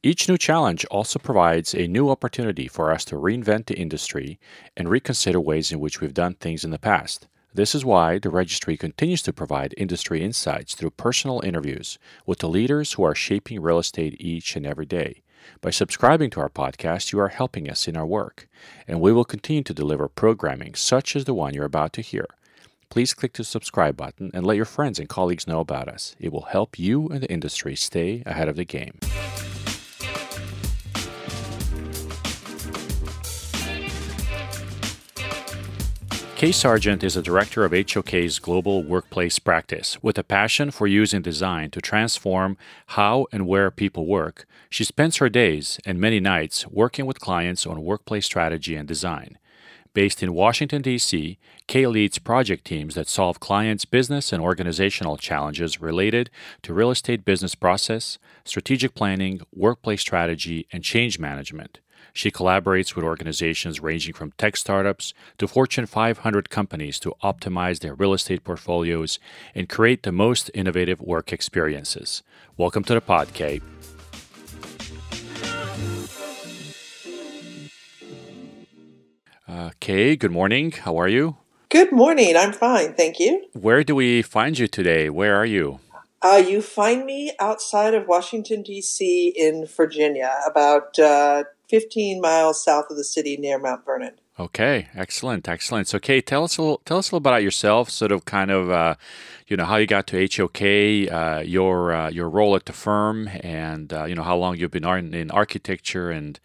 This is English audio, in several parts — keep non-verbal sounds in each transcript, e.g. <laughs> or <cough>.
Each new challenge also provides a new opportunity for us to reinvent the industry and reconsider ways in which we've done things in the past. This is why the registry continues to provide industry insights through personal interviews with the leaders who are shaping real estate each and every day. By subscribing to our podcast, you are helping us in our work, and we will continue to deliver programming such as the one you're about to hear. Please click the subscribe button and let your friends and colleagues know about us. It will help you and the industry stay ahead of the game. Kay Sargent is a director of HOK's global workplace practice. With a passion for using design to transform how and where people work, she spends her days and many nights working with clients on workplace strategy and design. Based in Washington, D.C., Kay leads project teams that solve clients' business and organizational challenges related to real estate business process, strategic planning, workplace strategy, and change management. She collaborates with organizations ranging from tech startups to Fortune 500 companies to optimize their real estate portfolios and create the most innovative work experiences. Welcome to the pod, Kay. Uh, Kay, good morning. How are you? Good morning. I'm fine. Thank you. Where do we find you today? Where are you? Uh, you find me outside of Washington, D.C., in Virginia, about uh, 15 miles south of the city near Mount Vernon. Okay, excellent, excellent. So, Kay, tell us a little, tell us a little about yourself. Sort of, kind of, uh, you know, how you got to HOK, uh, your uh, your role at the firm, and uh, you know how long you've been in, in, architecture, and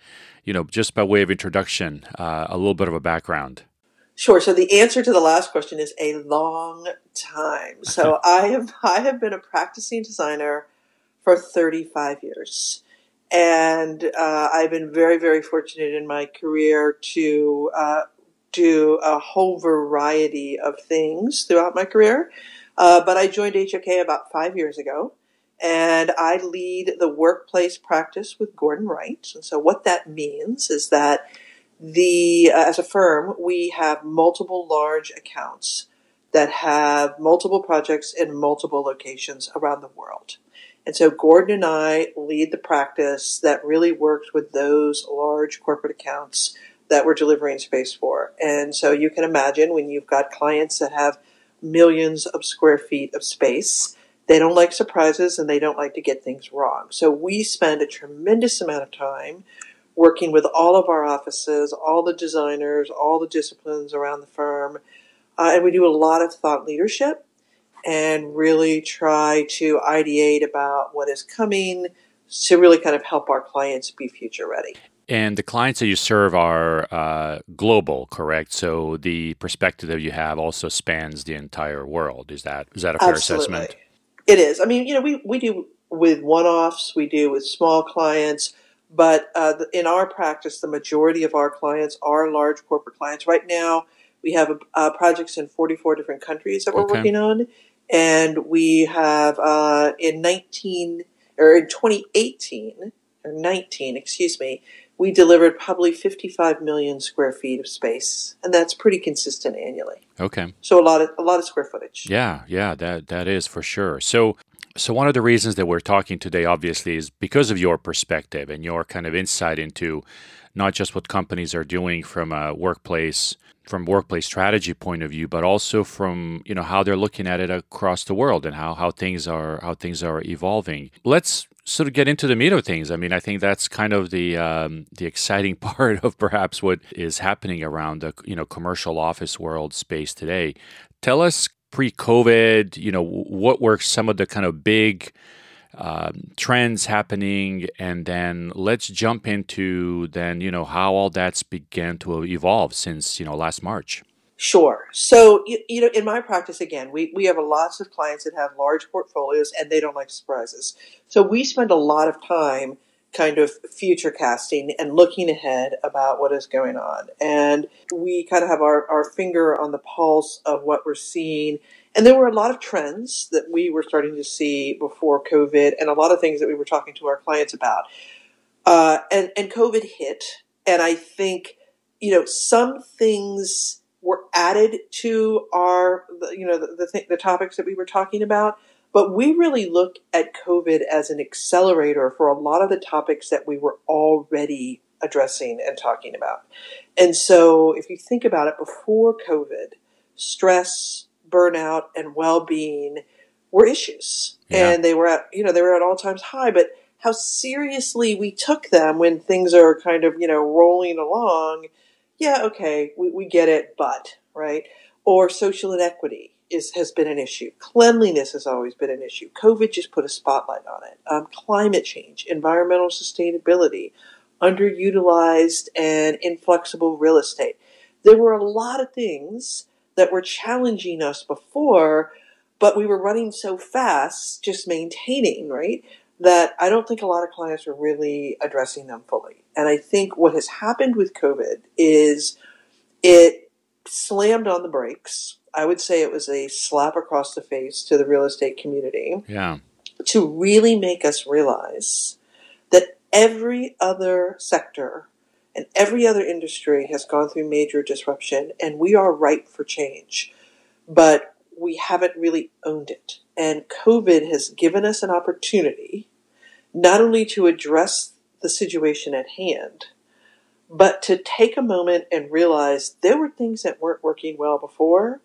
you know, just by way of introduction, uh, a little bit of a background. Sure. So the answer to the last question is a long time. So <laughs> I have I have been a practicing designer for 35 years. And uh, I've been very, very fortunate in my career to uh, do a whole variety of things throughout my career. Uh, but I joined HOK about five years ago, and I lead the workplace practice with Gordon Wright. And so, what that means is that the uh, as a firm, we have multiple large accounts that have multiple projects in multiple locations around the world. And so Gordon and I lead the practice that really works with those large corporate accounts that we're delivering space for. And so you can imagine when you've got clients that have millions of square feet of space, they don't like surprises and they don't like to get things wrong. So we spend a tremendous amount of time working with all of our offices, all the designers, all the disciplines around the firm. Uh, and we do a lot of thought leadership and really try to ideate about what is coming to really kind of help our clients be future ready. And the clients that you serve are uh, global, correct? So the perspective that you have also spans the entire world. Is that is that a fair Absolutely. assessment? It is. I mean, you know, we, we do with one-offs, we do with small clients, but uh, in our practice, the majority of our clients are large corporate clients. Right now, we have uh, projects in 44 different countries that we're okay. working on, and we have uh, in 19 or in 2018 or 19, excuse me, we delivered probably 55 million square feet of space, and that's pretty consistent annually. Okay. So a lot of a lot of square footage. Yeah, yeah, that that is for sure. So so one of the reasons that we're talking today obviously is because of your perspective and your kind of insight into not just what companies are doing from a workplace from workplace strategy point of view, but also from you know how they're looking at it across the world and how how things are how things are evolving. Let's sort of get into the meat of things. I mean, I think that's kind of the um, the exciting <laughs> part of perhaps what is happening around the you know commercial office world space today. Tell us pre-COVID, you know, what were some of the kind of big um, trends happening, and then let's jump into then you know how all that's began to evolve since you know last March. Sure. So you, you know, in my practice, again, we we have lots of clients that have large portfolios and they don't like surprises. So we spend a lot of time kind of future casting and looking ahead about what is going on. And we kind of have our, our finger on the pulse of what we're seeing and there were a lot of trends that we were starting to see before COVID and a lot of things that we were talking to our clients about. Uh, and, and COVID hit. And I think, you know, some things were added to our, you know, the, the, th- the topics that we were talking about. But we really look at COVID as an accelerator for a lot of the topics that we were already addressing and talking about. And so if you think about it before COVID, stress, burnout, and well-being were issues. Yeah. And they were at, you know, they were at all times high, but how seriously we took them when things are kind of, you know, rolling along. Yeah, okay, we, we get it, but, right? Or social inequity is, has been an issue. Cleanliness has always been an issue. COVID just put a spotlight on it. Um, climate change, environmental sustainability, underutilized and inflexible real estate. There were a lot of things that were challenging us before, but we were running so fast, just maintaining, right? That I don't think a lot of clients were really addressing them fully. And I think what has happened with COVID is it slammed on the brakes. I would say it was a slap across the face to the real estate community. Yeah. To really make us realize that every other sector and every other industry has gone through major disruption, and we are ripe for change. But we haven't really owned it. And COVID has given us an opportunity not only to address the situation at hand, but to take a moment and realize there were things that weren't working well before,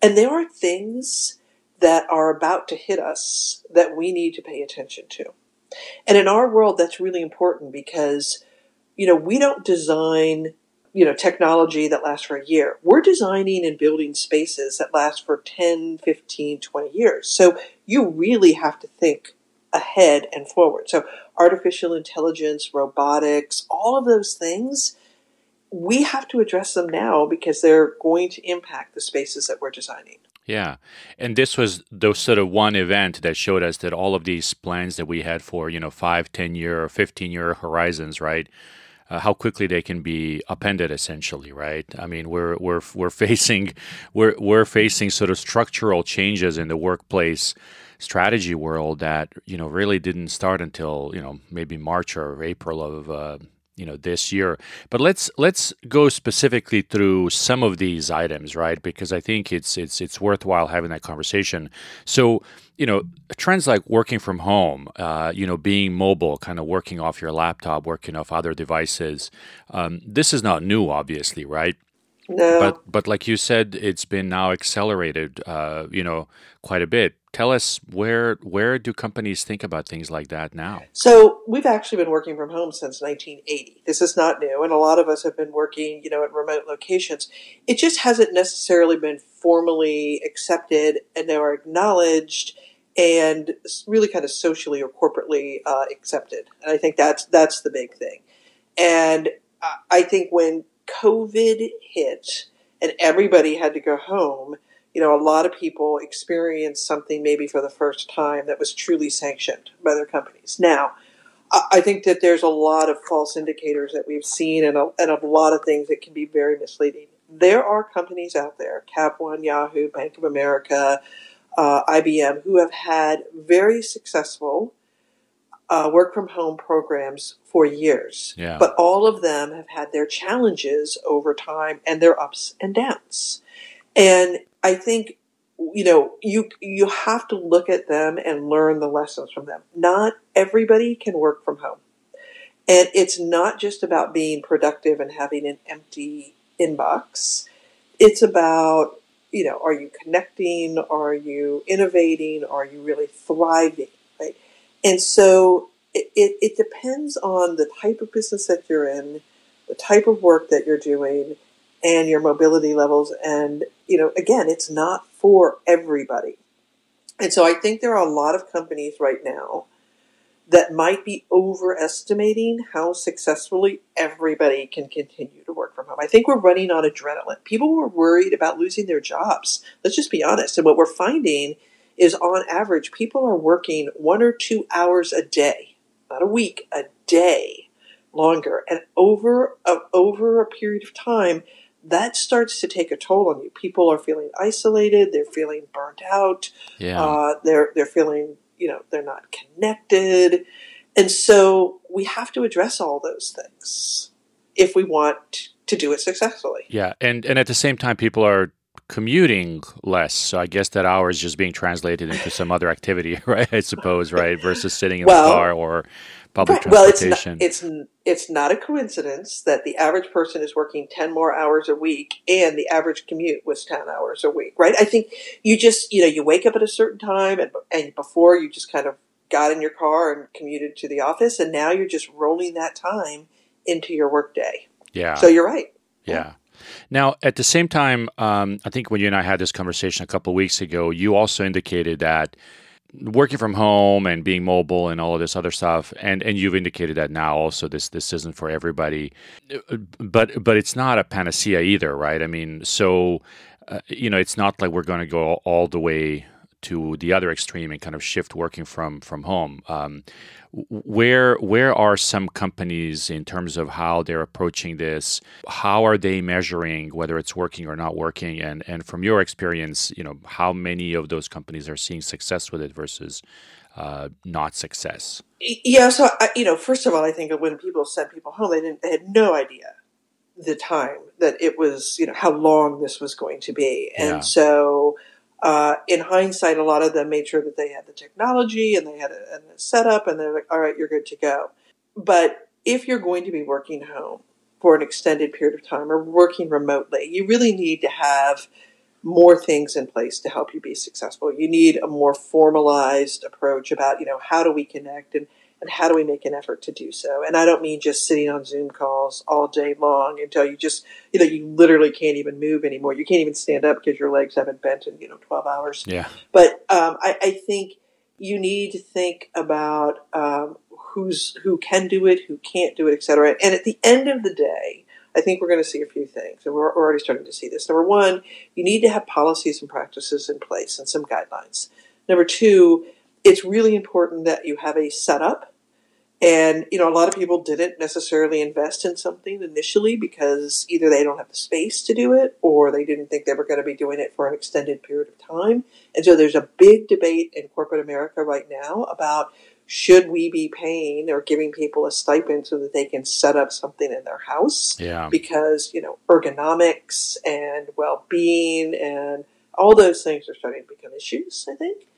and there are things that are about to hit us that we need to pay attention to. And in our world, that's really important because, you know, we don't design, you know, technology that lasts for a year. We're designing and building spaces that last for 10, 15, 20 years. So you really have to think ahead and forward. So artificial intelligence, robotics, all of those things, we have to address them now because they're going to impact the spaces that we're designing. Yeah. And this was the sort of one event that showed us that all of these plans that we had for, you know, five, 10 year or 15 year horizons, right? Uh, how quickly they can be appended essentially right? I mean we're we're we're facing we're we're facing sort of structural changes in the workplace strategy world that you know really didn't start until you know maybe march or april of uh, you know this year. But let's let's go specifically through some of these items right? Because i think it's it's it's worthwhile having that conversation. So you know trends like working from home uh, you know being mobile kind of working off your laptop working off other devices um, this is not new obviously right no. But but like you said, it's been now accelerated, uh, you know, quite a bit. Tell us where where do companies think about things like that now? So we've actually been working from home since 1980. This is not new, and a lot of us have been working, you know, at remote locations. It just hasn't necessarily been formally accepted and or acknowledged and really kind of socially or corporately uh, accepted. And I think that's that's the big thing. And I think when COVID hit and everybody had to go home, you know, a lot of people experienced something maybe for the first time that was truly sanctioned by their companies. Now, I think that there's a lot of false indicators that we've seen and a, and a lot of things that can be very misleading. There are companies out there, Cap One, Yahoo, Bank of America, uh, IBM, who have had very successful uh, work from home programs for years. Yeah. But all of them have had their challenges over time and their ups and downs. And I think you know you you have to look at them and learn the lessons from them. Not everybody can work from home. And it's not just about being productive and having an empty inbox. It's about, you know, are you connecting? Are you innovating? Are you really thriving? And so it, it, it depends on the type of business that you're in, the type of work that you're doing, and your mobility levels. And, you know, again, it's not for everybody. And so I think there are a lot of companies right now that might be overestimating how successfully everybody can continue to work from home. I think we're running on adrenaline. People were worried about losing their jobs. Let's just be honest. And what we're finding is on average, people are working one or two hours a day, not a week, a day longer. And over a, over a period of time, that starts to take a toll on you. People are feeling isolated. They're feeling burnt out. Yeah. Uh, they're they're feeling you know they're not connected, and so we have to address all those things if we want to do it successfully. Yeah, and and at the same time, people are commuting less. So I guess that hour is just being translated into some other activity, <laughs> right? I suppose, right? Versus sitting in well, the car or public right. transportation. Well, it's not, it's it's not a coincidence that the average person is working ten more hours a week, and the average commute was ten hours a week, right? I think you just you know you wake up at a certain time, and and before you just kind of got in your car and commuted to the office, and now you're just rolling that time into your workday. Yeah. So you're right. Yeah. Now, at the same time, um, I think when you and I had this conversation a couple weeks ago, you also indicated that working from home and being mobile and all of this other stuff and and you've indicated that now also this this isn't for everybody. But but it's not a panacea either right? I mean so uh, you know it's not like we're going to go all the way to the other extreme and kind of shift working from from home. Um, where where are some companies in terms of how they're approaching this? How are they measuring whether it's working or not working? And and from your experience, you know, how many of those companies are seeing success with it versus uh, not success? Yeah, so I, you know, first of all, I think when people sent people home, they didn't they had no idea the time that it was, you know, how long this was going to be, and yeah. so uh, in hindsight, a lot of them made sure that they had the technology and they had a, a setup, and they're like, "All right, you're good to go." But if you're going to be working home for an extended period of time or working remotely, you really need to have more things in place to help you be successful. You need a more formalized approach about, you know, how do we connect and and how do we make an effort to do so? And I don't mean just sitting on Zoom calls all day long until you just, you know, you literally can't even move anymore. You can't even stand up because your legs haven't bent in, you know, 12 hours. Yeah. But um, I, I, think you need to think about um, who's who can do it, who can't do it, et cetera. And at the end of the day, I think we're going to see a few things, and we're already starting to see this. Number one, you need to have policies and practices in place and some guidelines. Number two, it's really important that you have a setup. And, you know, a lot of people didn't necessarily invest in something initially because either they don't have the space to do it or they didn't think they were going to be doing it for an extended period of time. And so there's a big debate in corporate America right now about should we be paying or giving people a stipend so that they can set up something in their house? Yeah. Because, you know, ergonomics and well being and all those things are starting to become issues, I think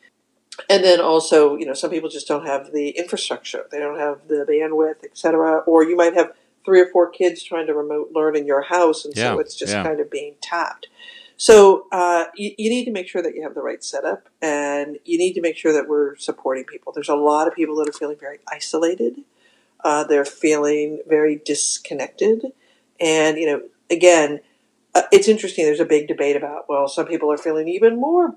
and then also, you know, some people just don't have the infrastructure. They don't have the bandwidth, etc. Or you might have three or four kids trying to remote learn in your house, and yeah, so it's just yeah. kind of being tapped. So uh, you, you, need to make sure that you have the right setup, and you need to make sure that we're supporting people. There's a lot of people that are feeling very isolated. Uh, they're feeling very disconnected, and you know, again, uh, it's interesting. There's a big debate about well, some people are feeling even more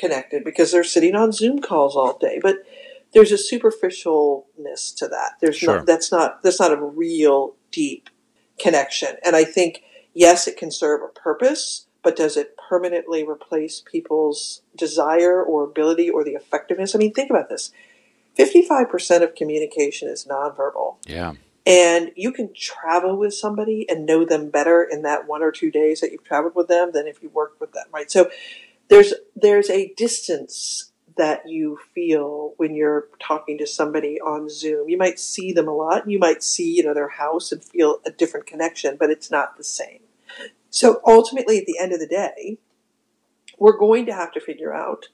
connected because they're sitting on Zoom calls all day. But there's a superficialness to that. There's sure. not that's not that's not a real deep connection. And I think yes, it can serve a purpose, but does it permanently replace people's desire or ability or the effectiveness? I mean, think about this. 55% of communication is nonverbal. Yeah. And you can travel with somebody and know them better in that one or two days that you've traveled with them than if you worked with them, right? So there's there's a distance that you feel when you're talking to somebody on Zoom. You might see them a lot. You might see, you know, their house and feel a different connection, but it's not the same. So ultimately at the end of the day, we're going to have to figure out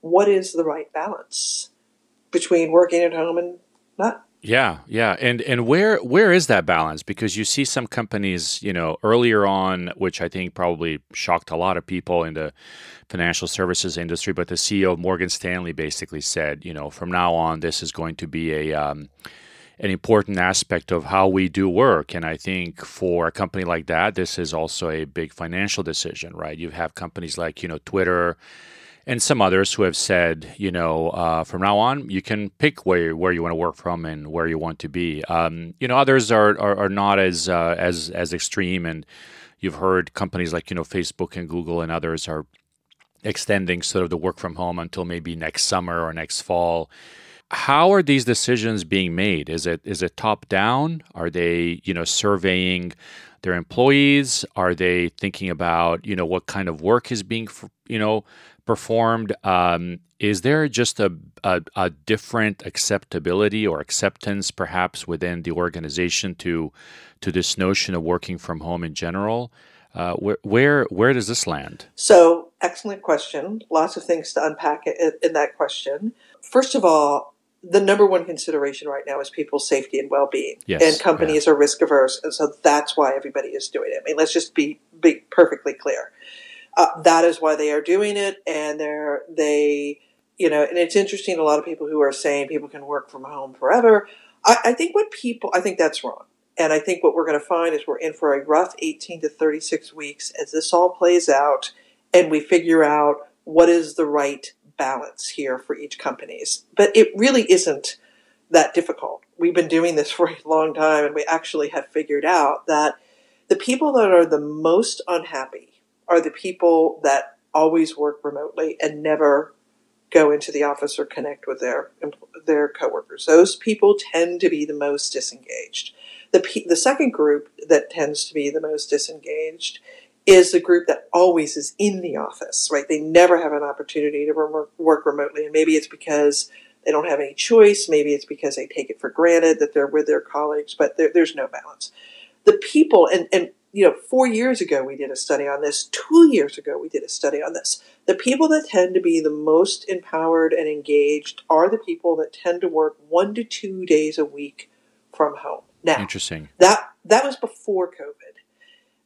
what is the right balance between working at home and not yeah, yeah, and and where where is that balance? Because you see some companies, you know, earlier on, which I think probably shocked a lot of people in the financial services industry, but the CEO of Morgan Stanley basically said, you know, from now on, this is going to be a um, an important aspect of how we do work. And I think for a company like that, this is also a big financial decision, right? You have companies like you know Twitter and some others who have said, you know, uh, from now on, you can pick where where you want to work from and where you want to be. Um, you know, others are are, are not as uh, as as extreme, and you've heard companies like you know Facebook and Google and others are extending sort of the work from home until maybe next summer or next fall. How are these decisions being made? Is it is it top down? Are they you know surveying their employees? Are they thinking about you know what kind of work is being you know performed. Um, is there just a, a, a, different acceptability or acceptance, perhaps, within the organization to to this notion of working from home in general? Uh, where, where where does this land? So, excellent question. Lots of things to unpack in, in that question. First of all, the number one consideration right now is people's safety and well-being. Yes, and companies yeah. are risk averse, and so that's why everybody is doing it. I mean, let's just be be perfectly clear. Uh, that is why they are doing it, and they're they, you know, and it's interesting. A lot of people who are saying people can work from home forever. I, I think what people, I think that's wrong. And I think what we're going to find is we're in for a rough 18 to 36 weeks as this all plays out and we figure out what is the right balance here for each companies. But it really isn't that difficult. We've been doing this <laughs> for a long time and we actually have figured out that the people that are the most unhappy are the people that always work remotely and never go into the office or connect with their their coworkers. Those people tend to be the most disengaged. The the second group that tends to be the most disengaged is the group that always is in the office, right? They never have an opportunity to work remotely, and maybe it's because they don't have any choice. Maybe it's because they take it for granted that they're with their colleagues, but there, there's no balance. The people, and, and you know, four years ago we did a study on this. Two years ago we did a study on this. The people that tend to be the most empowered and engaged are the people that tend to work one to two days a week from home. Now, interesting. That that was before COVID.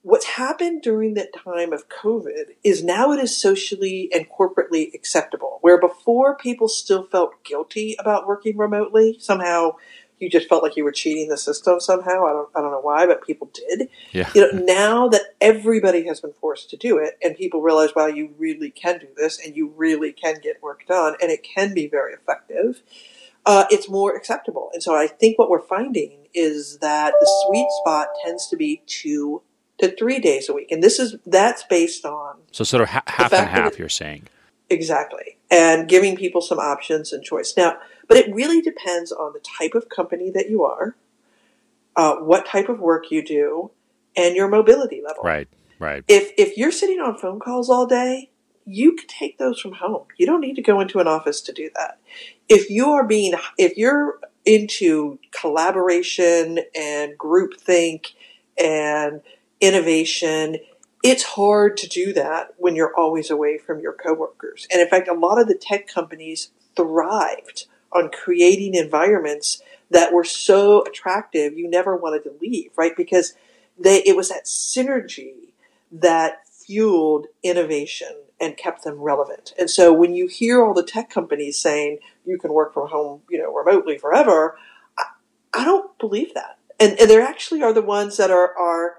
What's happened during that time of COVID is now it is socially and corporately acceptable. Where before people still felt guilty about working remotely, somehow you just felt like you were cheating the system somehow. I don't, I don't know why, but people did. Yeah. You know, now that everybody has been forced to do it, and people realize, wow, you really can do this, and you really can get work done, and it can be very effective. Uh, it's more acceptable, and so I think what we're finding is that the sweet spot tends to be two to three days a week, and this is that's based on so sort of ha- half and half. It, you're saying exactly, and giving people some options and choice. Now but it really depends on the type of company that you are, uh, what type of work you do, and your mobility level. Right, right. If if you're sitting on phone calls all day, you can take those from home. You don't need to go into an office to do that. If you are being, if you're into collaboration and groupthink and innovation, it's hard to do that when you're always away from your coworkers. And in fact, a lot of the tech companies thrived on creating environments that were so attractive you never wanted to leave, right? Because they it was that synergy that fueled innovation and kept them relevant. And so when you hear all the tech companies saying you can work from home, you know, remotely forever, I, I don't believe that. And, and there actually are the ones that are, are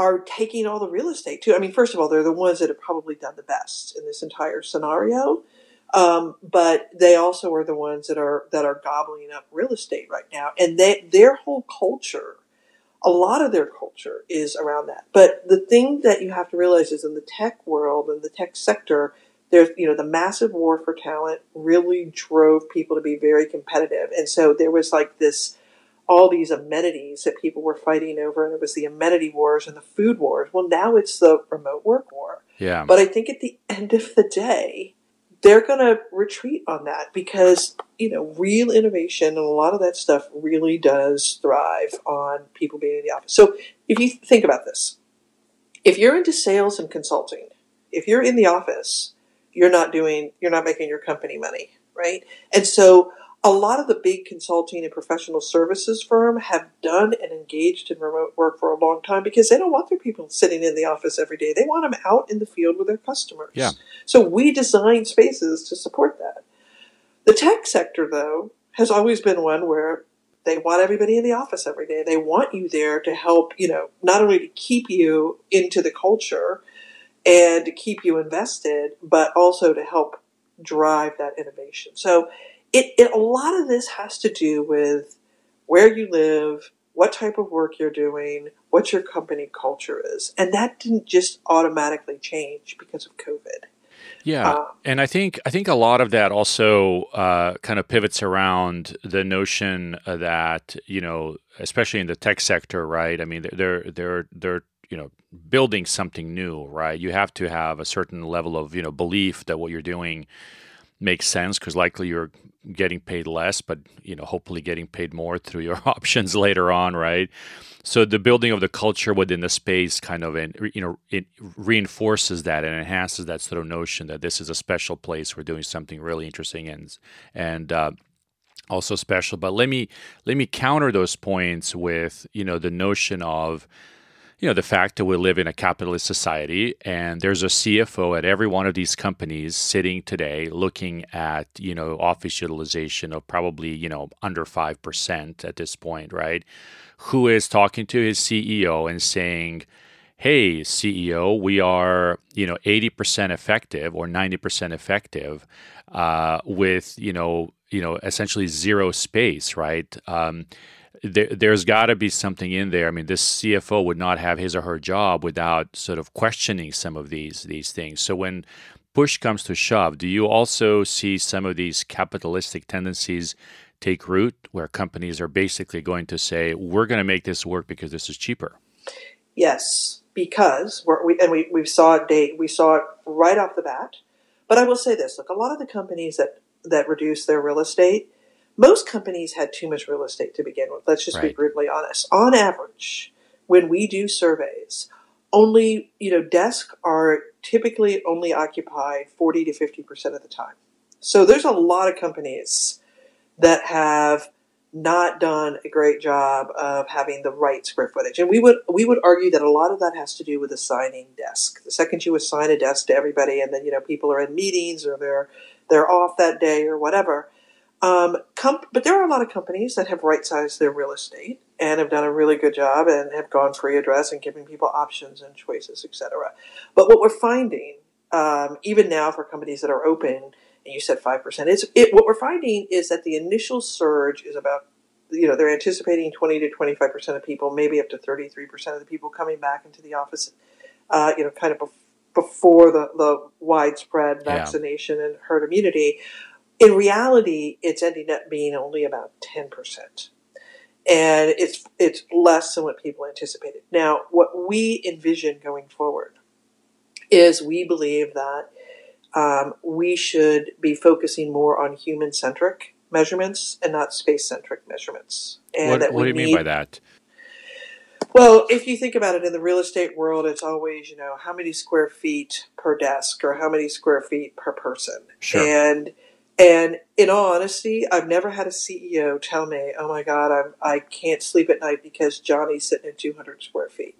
are taking all the real estate too. I mean, first of all, they're the ones that have probably done the best in this entire scenario. Um, but they also are the ones that are that are gobbling up real estate right now, and they their whole culture, a lot of their culture is around that. But the thing that you have to realize is in the tech world and the tech sector, there's you know the massive war for talent really drove people to be very competitive, and so there was like this all these amenities that people were fighting over, and it was the amenity wars and the food wars. Well, now it's the remote work war. Yeah. But I think at the end of the day, they're going to retreat on that because you know real innovation and a lot of that stuff really does thrive on people being in the office so if you think about this if you're into sales and consulting if you're in the office you're not doing you're not making your company money right and so a lot of the big consulting and professional services firm have done and engaged in remote work for a long time because they don't want their people sitting in the office every day. They want them out in the field with their customers. Yeah. So we design spaces to support that. The tech sector, though, has always been one where they want everybody in the office every day. They want you there to help, you know, not only to keep you into the culture and to keep you invested, but also to help drive that innovation. So it, it a lot of this has to do with where you live, what type of work you're doing, what your company culture is, and that didn't just automatically change because of COVID. Yeah, um, and I think I think a lot of that also uh, kind of pivots around the notion that you know, especially in the tech sector, right? I mean, they're they're they're you know building something new, right? You have to have a certain level of you know belief that what you're doing makes sense because likely you're getting paid less, but you know, hopefully getting paid more through your <laughs> options later on, right? so the building of the culture within the space kind of and you know it reinforces that and enhances that sort of notion that this is a special place we're doing something really interesting and and uh, also special but let me let me counter those points with you know the notion of you know the fact that we live in a capitalist society and there's a CFO at every one of these companies sitting today looking at you know office utilization of probably you know under 5% at this point right? Who is talking to his CEO and saying hey CEO we are you know 80% effective or 90% effective uh, with you know you know essentially zero space right? Um, there, has got to be something in there. I mean, this CFO would not have his or her job without sort of questioning some of these these things. So when push comes to shove, do you also see some of these capitalistic tendencies take root, where companies are basically going to say, "We're going to make this work because this is cheaper"? Yes, because we and we we saw it date we saw it right off the bat. But I will say this: look, a lot of the companies that that reduce their real estate most companies had too much real estate to begin with. Let's just right. be brutally honest. On average, when we do surveys, only, you know, desks are typically only occupied 40 to 50% of the time. So there's a lot of companies that have not done a great job of having the right square footage. And we would we would argue that a lot of that has to do with assigning desk. The second you assign a desk to everybody and then you know people are in meetings or they're they're off that day or whatever, um, com- but there are a lot of companies that have right sized their real estate and have done a really good job and have gone free address and giving people options and choices, etc. But what we're finding, um, even now for companies that are open, and you said five percent, is it, what we're finding is that the initial surge is about you know they're anticipating 20 to 25 percent of people, maybe up to 33 percent of the people coming back into the office, uh, you know, kind of before the, the widespread vaccination yeah. and herd immunity. In reality, it's ending up being only about 10%. And it's, it's less than what people anticipated. Now, what we envision going forward is we believe that um, we should be focusing more on human centric measurements and not space centric measurements. And what, that what do you need, mean by that? Well, if you think about it in the real estate world, it's always, you know, how many square feet per desk or how many square feet per person. Sure. And and in all honesty, I've never had a CEO tell me, "Oh my God, I'm I can't sleep at night because Johnny's sitting in 200 square feet."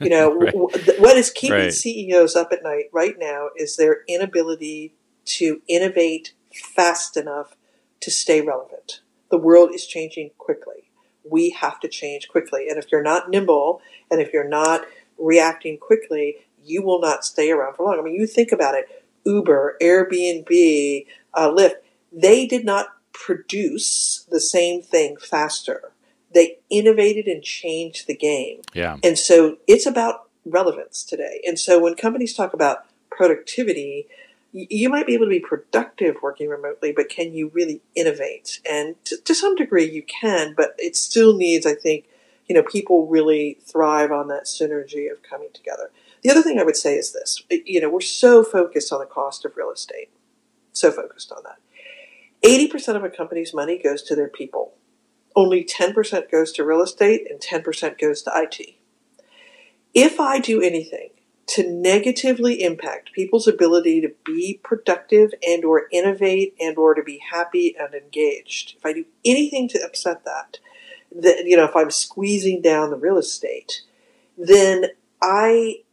You know, <laughs> right. w- what is keeping right. CEOs up at night right now is their inability to innovate fast enough to stay relevant. The world is changing quickly. We have to change quickly, and if you're not nimble and if you're not reacting quickly, you will not stay around for long. I mean, you think about it: Uber, Airbnb, uh, Lyft they did not produce the same thing faster. They innovated and changed the game. Yeah. And so it's about relevance today. And so when companies talk about productivity, you might be able to be productive working remotely, but can you really innovate? And to, to, some degree, you can, but it still needs, I think, you know, people really thrive on that synergy of coming together. The other thing I would say is this: you know, we're so focused on the cost of real estate, so focused on that. 80% of a company's money goes to their people. Only 10% goes to real estate and 10% goes to IT. If I do anything to negatively impact people's ability to be productive and or innovate and or to be happy and engaged, if I do anything to upset that, that you know, if I'm squeezing down the real estate, then I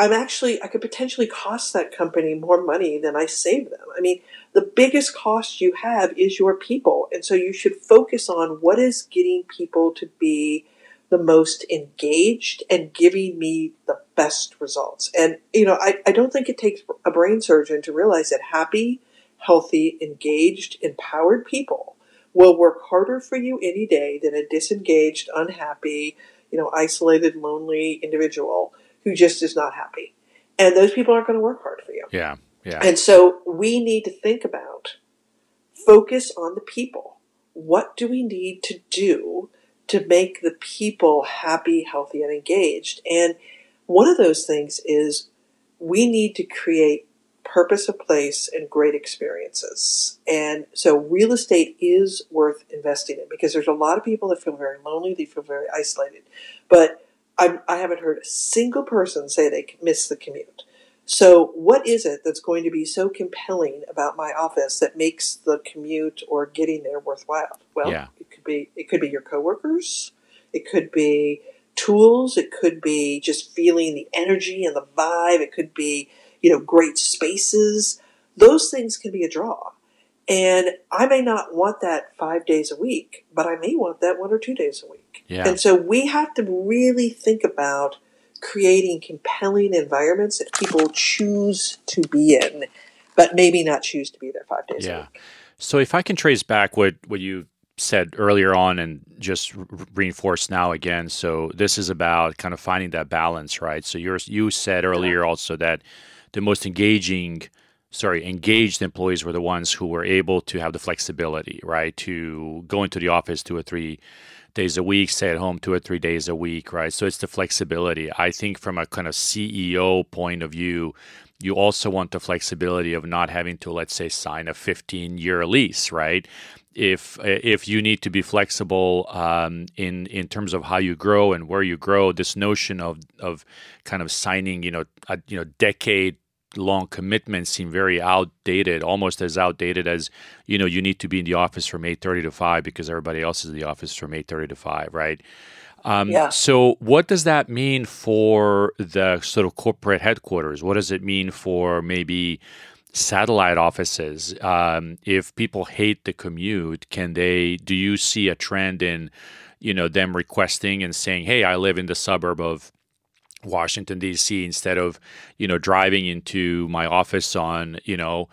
I'm actually, I could potentially cost that company more money than I save them. I mean, the biggest cost you have is your people. And so you should focus on what is getting people to be the most engaged and giving me the best results. And, you know, I, I don't think it takes a brain surgeon to realize that happy, healthy, engaged, empowered people will work harder for you any day than a disengaged, unhappy, you know, isolated, lonely individual who just is not happy. And those people aren't going to work hard for you. Yeah. Yeah. And so we need to think about focus on the people. What do we need to do to make the people happy, healthy, and engaged? And one of those things is we need to create purpose of place and great experiences. And so real estate is worth investing in because there's a lot of people that feel very lonely, they feel very isolated. But I'm, I have not heard a single person say they miss the commute. So, what is it that's going to be so compelling about my office that makes the commute or getting there worthwhile? Well, yeah. it could be it could be your coworkers, it could be tools, it could be just feeling the energy and the vibe, it could be you know great spaces. Those things can be a draw. And I may not want that five days a week, but I may want that one or two days a week. Yeah. And so we have to really think about creating compelling environments that people choose to be in, but maybe not choose to be there five days yeah. So if I can trace back what, what you said earlier on and just reinforce now again. So this is about kind of finding that balance, right? So you you said earlier also that the most engaging sorry, engaged employees were the ones who were able to have the flexibility, right? To go into the office two or three days a week, stay at home two or three days a week, right? So it's the flexibility. I think from a kind of CEO point of view, you also want the flexibility of not having to, let's say, sign a 15 year lease, right? If if you need to be flexible um, in in terms of how you grow and where you grow, this notion of of kind of signing, you know, a you know decade long commitments seem very outdated, almost as outdated as you know you need to be in the office from eight thirty to five because everybody else is in the office from eight thirty to five, right? Um, yeah. So, what does that mean for the sort of corporate headquarters? What does it mean for maybe satellite offices? Um, if people hate the commute, can they? Do you see a trend in, you know, them requesting and saying, "Hey, I live in the suburb of Washington D.C. instead of you know driving into my office on you know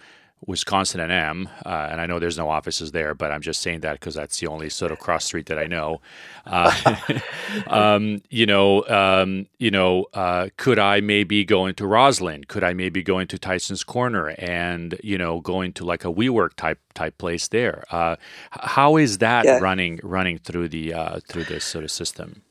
Wisconsin and M, uh, and I know there's no offices there, but I'm just saying that because that's the only sort of cross street that I know. Uh, <laughs> um, you know, um, you know, uh, could I maybe go into Rosslyn? Could I maybe go into Tyson's Corner and you know go into like a WeWork type type place there? Uh, how is that yeah. running running through the uh, through this sort of system?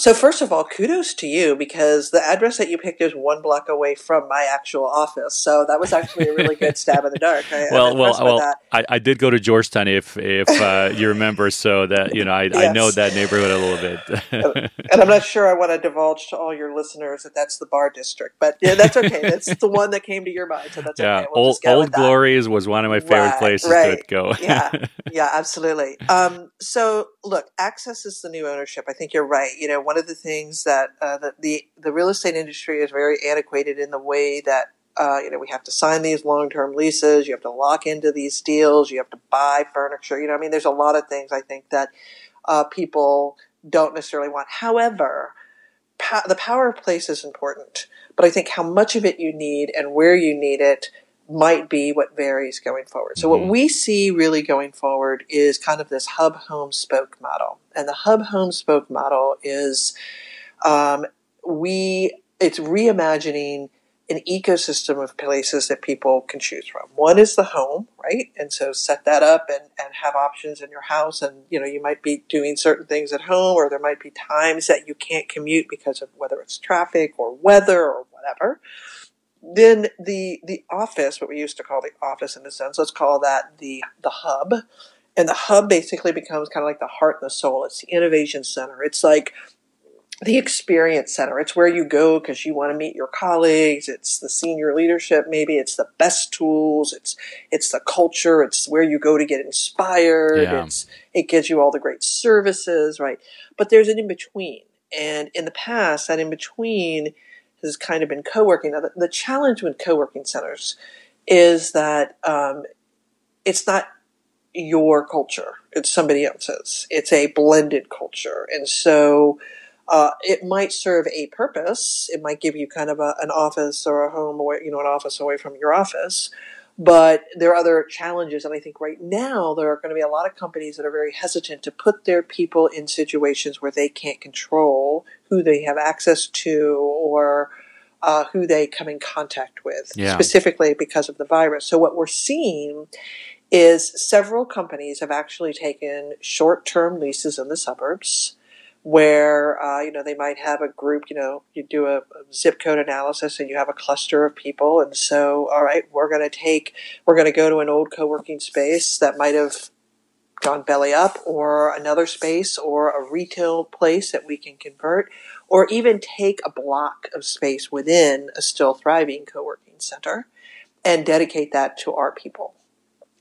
So first of all, kudos to you because the address that you picked is one block away from my actual office. So that was actually a really good stab in the dark. I, well, well, well. I, I, did go to Georgetown, if if uh, you remember. So that you know, I, yes. I know that neighborhood a little bit. <laughs> and I'm not sure I want to divulge to all your listeners that that's the bar district, but yeah, that's okay. <laughs> that's the one that came to your mind, so that's yeah. okay. We'll old Old Glories was one of my favorite right, places right. to go. yeah, <laughs> yeah, absolutely. Um, so look, access is the new ownership. I think you're right. You know one of the things that, uh, the the real estate industry is very antiquated in the way that uh, you know we have to sign these long term leases, you have to lock into these deals, you have to buy furniture. You know, I mean, there's a lot of things I think that uh, people don't necessarily want. However, pa- the power of place is important, but I think how much of it you need and where you need it might be what varies going forward. So what mm-hmm. we see really going forward is kind of this hub home spoke model. And the hub home spoke model is um, we it's reimagining an ecosystem of places that people can choose from. One is the home, right? And so set that up and, and have options in your house. And, you know, you might be doing certain things at home or there might be times that you can't commute because of whether it's traffic or weather or whatever then the the office, what we used to call the office in a sense, let's call that the the hub. And the hub basically becomes kind of like the heart and the soul. It's the innovation center. It's like the experience center. It's where you go because you want to meet your colleagues. It's the senior leadership. Maybe it's the best tools. It's it's the culture. It's where you go to get inspired. Yeah. It's it gives you all the great services, right? But there's an in between, and in the past, that in between has kind of been co-working. Now, the, the challenge with co-working centers is that um, it's not your culture; it's somebody else's. It's a blended culture, and so uh, it might serve a purpose. It might give you kind of a, an office or a home away, you know, an office away from your office. But there are other challenges, and I think right now there are going to be a lot of companies that are very hesitant to put their people in situations where they can't control who they have access to or uh, who they come in contact with, yeah. specifically because of the virus. So what we're seeing is several companies have actually taken short-term leases in the suburbs where uh, you know they might have a group you know you do a, a, zip code analysis and you have a cluster of people and so all right we're going to take we're going to go to an old co-working space that might have gone belly up or another space or a retail place that we can convert or even take a block of space within a still thriving co-working center and dedicate that to our people.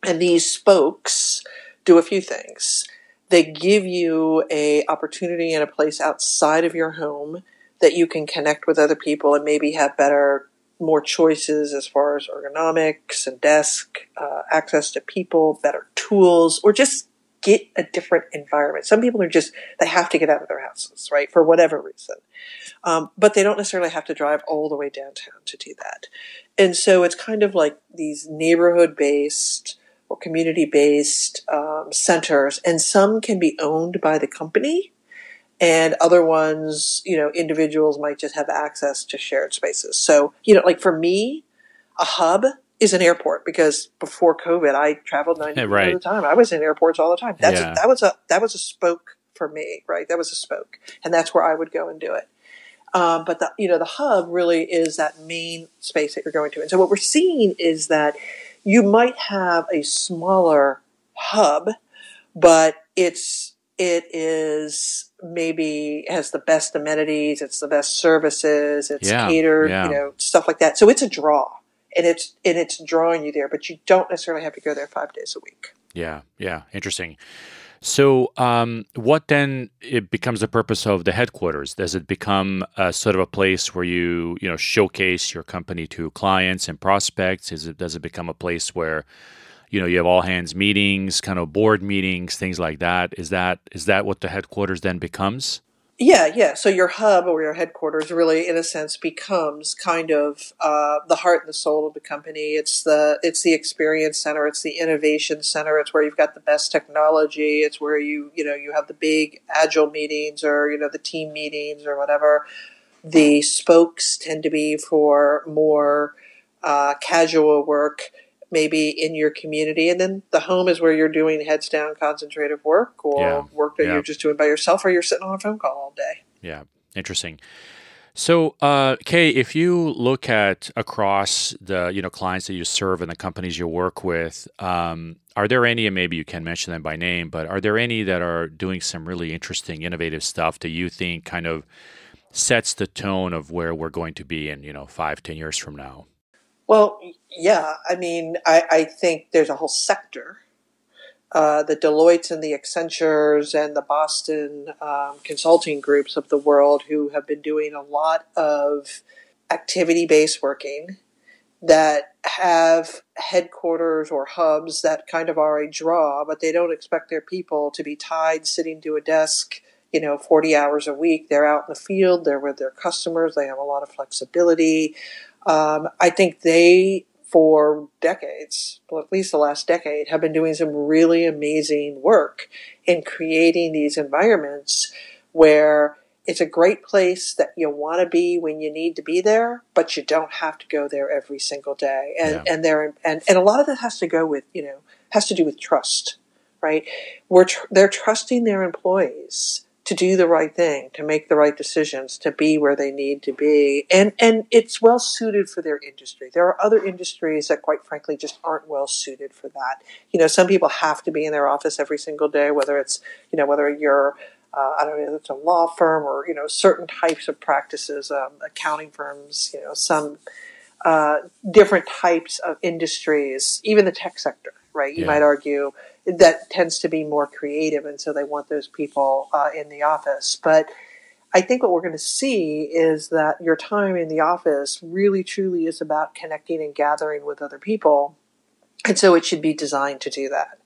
And these spokes do a few things. They give you a opportunity and a place outside of your home that you can connect with other people and maybe have better more choices as far as ergonomics and desk uh, access to people better tools or just get a different environment. Some people are just they have to get out of their houses right for whatever reason. Um, but they don't necessarily have to drive all the way downtown to do that. And so it's kind of like these neighborhood based or community based um, centers, and some can be owned by the company, and other ones, you know, individuals might just have access to shared spaces. So, you know, like for me, a hub is an airport because before COVID, I traveled 90 right. of the time. I was in airports all the time. That's yeah. a, that was a that was a spoke for me, right? That was a spoke, and that's where I would go and do it. Um, but the you know the hub really is that main space that you're going to, and so what we're seeing is that you might have a smaller hub, but it's it is maybe has the best amenities, it's the best services, it's yeah, catered, yeah. you know, stuff like that. So it's a draw. And it's and it's drawing you there, but you don't necessarily have to go there five days a week. Yeah, yeah. Interesting. So, um, what then it becomes the purpose of the headquarters? Does it become a sort of a place where you you know showcase your company to clients and prospects? Is it does it become a place where you know you have all hands meetings, kind of board meetings, things like that? Is that is that what the headquarters then becomes? Yeah, yeah. So your hub or your headquarters really, in a sense, becomes kind of uh, the heart and the soul of the company. It's the it's the experience center. It's the innovation center. It's where you've got the best technology. It's where you you know you have the big agile meetings or you know the team meetings or whatever. The spokes tend to be for more uh, casual work maybe in your community. And then the home is where you're doing heads down concentrative work or yeah. work that yeah. you're just doing by yourself or you're sitting on a phone call all day. Yeah, interesting. So, uh, Kay, if you look at across the you know clients that you serve and the companies you work with, um, are there any, and maybe you can mention them by name, but are there any that are doing some really interesting, innovative stuff that you think kind of sets the tone of where we're going to be in you know five, ten years from now? Well, yeah. I mean, I, I think there's a whole sector. Uh, the Deloittes and the Accentures and the Boston um, consulting groups of the world who have been doing a lot of activity based working that have headquarters or hubs that kind of are a draw, but they don't expect their people to be tied sitting to a desk, you know, 40 hours a week. They're out in the field, they're with their customers, they have a lot of flexibility. Um, I think they, for decades, well, at least the last decade, have been doing some really amazing work in creating these environments where it's a great place that you want to be when you need to be there, but you don't have to go there every single day. And yeah. and there and and a lot of that has to go with you know has to do with trust, right? We're tr- they're trusting their employees to do the right thing, to make the right decisions, to be where they need to be. And, and it's well suited for their industry. There are other industries that quite frankly just aren't well suited for that. You know, some people have to be in their office every single day, whether it's, you know, whether you're, uh, I don't know, if it's a law firm or, you know, certain types of practices, um, accounting firms, you know, some, uh, different types of industries, even the tech sector, right? You yeah. might argue, that tends to be more creative, and so they want those people uh, in the office. But I think what we're going to see is that your time in the office really truly is about connecting and gathering with other people, and so it should be designed to do that.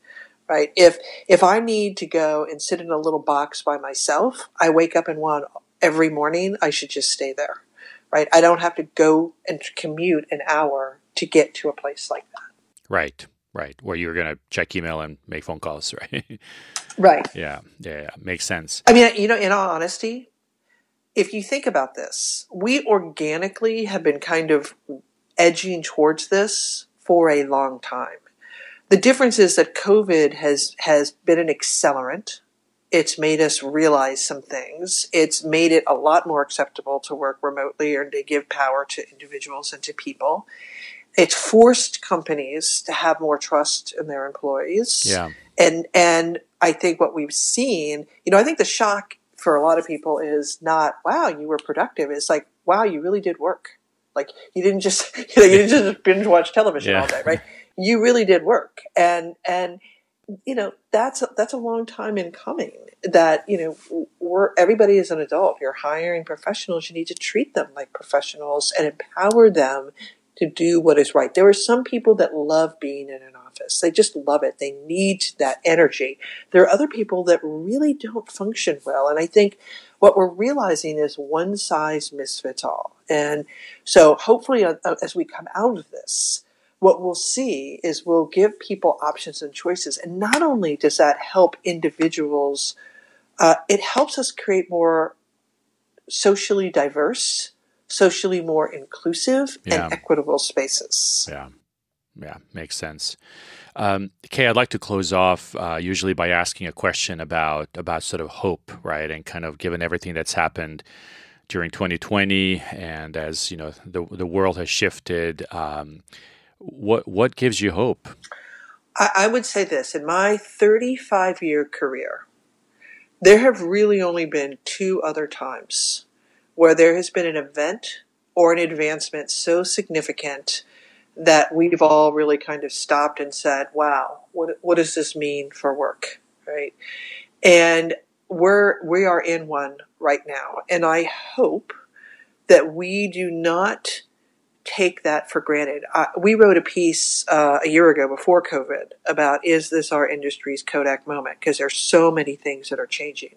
Right? If if I need to go and sit in a little box by myself, I wake up and want every morning. I should just stay there. Right? I don't have to go and commute an hour to get to a place like that. Right. Right, where you're going to check email and make phone calls, <laughs> right? right. Yeah, yeah, yeah, makes sense. I mean, you know, in all honesty, if you think about this, we organically have been kind of edging towards this for a long time. The difference is that COVID has has been an accelerant It's made us realize some things. It's made it a lot more acceptable to work remotely or to give power to individuals and to people. It's forced companies to have more trust in their employees. Yeah. And and I think what we've seen, you know, I think the shock for a lot of people is not, wow, you were productive. It's like, wow, you really did work. Like you didn't just, <laughs> you know, you didn't just binge watch television yeah. all day, right? You really did work. And, and, you know, that's, a, that's a long time in coming that, you know, we're, everybody is an adult. You're hiring professionals. You need to treat them like professionals and empower them to do what is right. There are some people that love being in an office. They just love it. They need that energy. There are other people that really don't function well. And I think what we're realizing is one size misfits all. And so hopefully uh, uh, as we come out of this, what we'll see is we'll give people options and choices. And not only does that help individuals, uh, it helps us create more socially diverse, socially more inclusive, yeah. and equitable spaces. Yeah. Yeah, makes sense. Um, Kay, I'd like to close off uh, usually by asking a question about about sort of hope, right? And kind of given everything that's happened during 2020, and as you know, the the world has shifted. Um, what what gives you hope? I, I would say this: in my 35 year career, there have really only been two other times where there has been an event or an advancement so significant that we've all really kind of stopped and said, wow, what, what does this mean for work? Right. And we're, we are in one right now. And I hope that we do not take that for granted. We wrote a piece uh, a year ago before COVID about is this our industry's Kodak moment? Because there's so many things that are changing.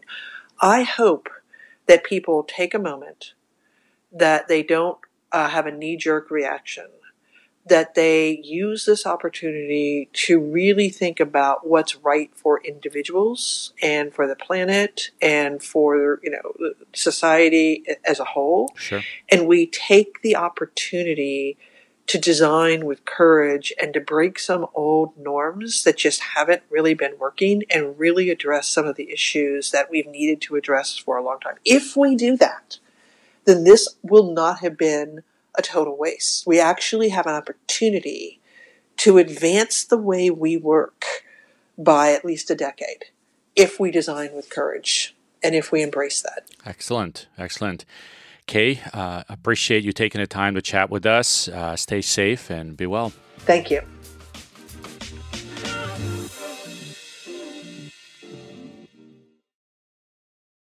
I hope that people take a moment, that they don't uh, have a knee jerk reaction, that they use this opportunity to really think about what's right for individuals and for the planet and for you know society as a whole. Sure. And we take the opportunity to design with courage and to break some old norms that just haven't really been working and really address some of the issues that we've needed to address for a long time. If we do that, then this will not have been a total waste. We actually have an opportunity to advance the way we work by at least a decade if we design with courage and if we embrace that. Excellent. Excellent. Kay, uh, appreciate you taking the time to chat with us. Uh, stay safe and be well. Thank you.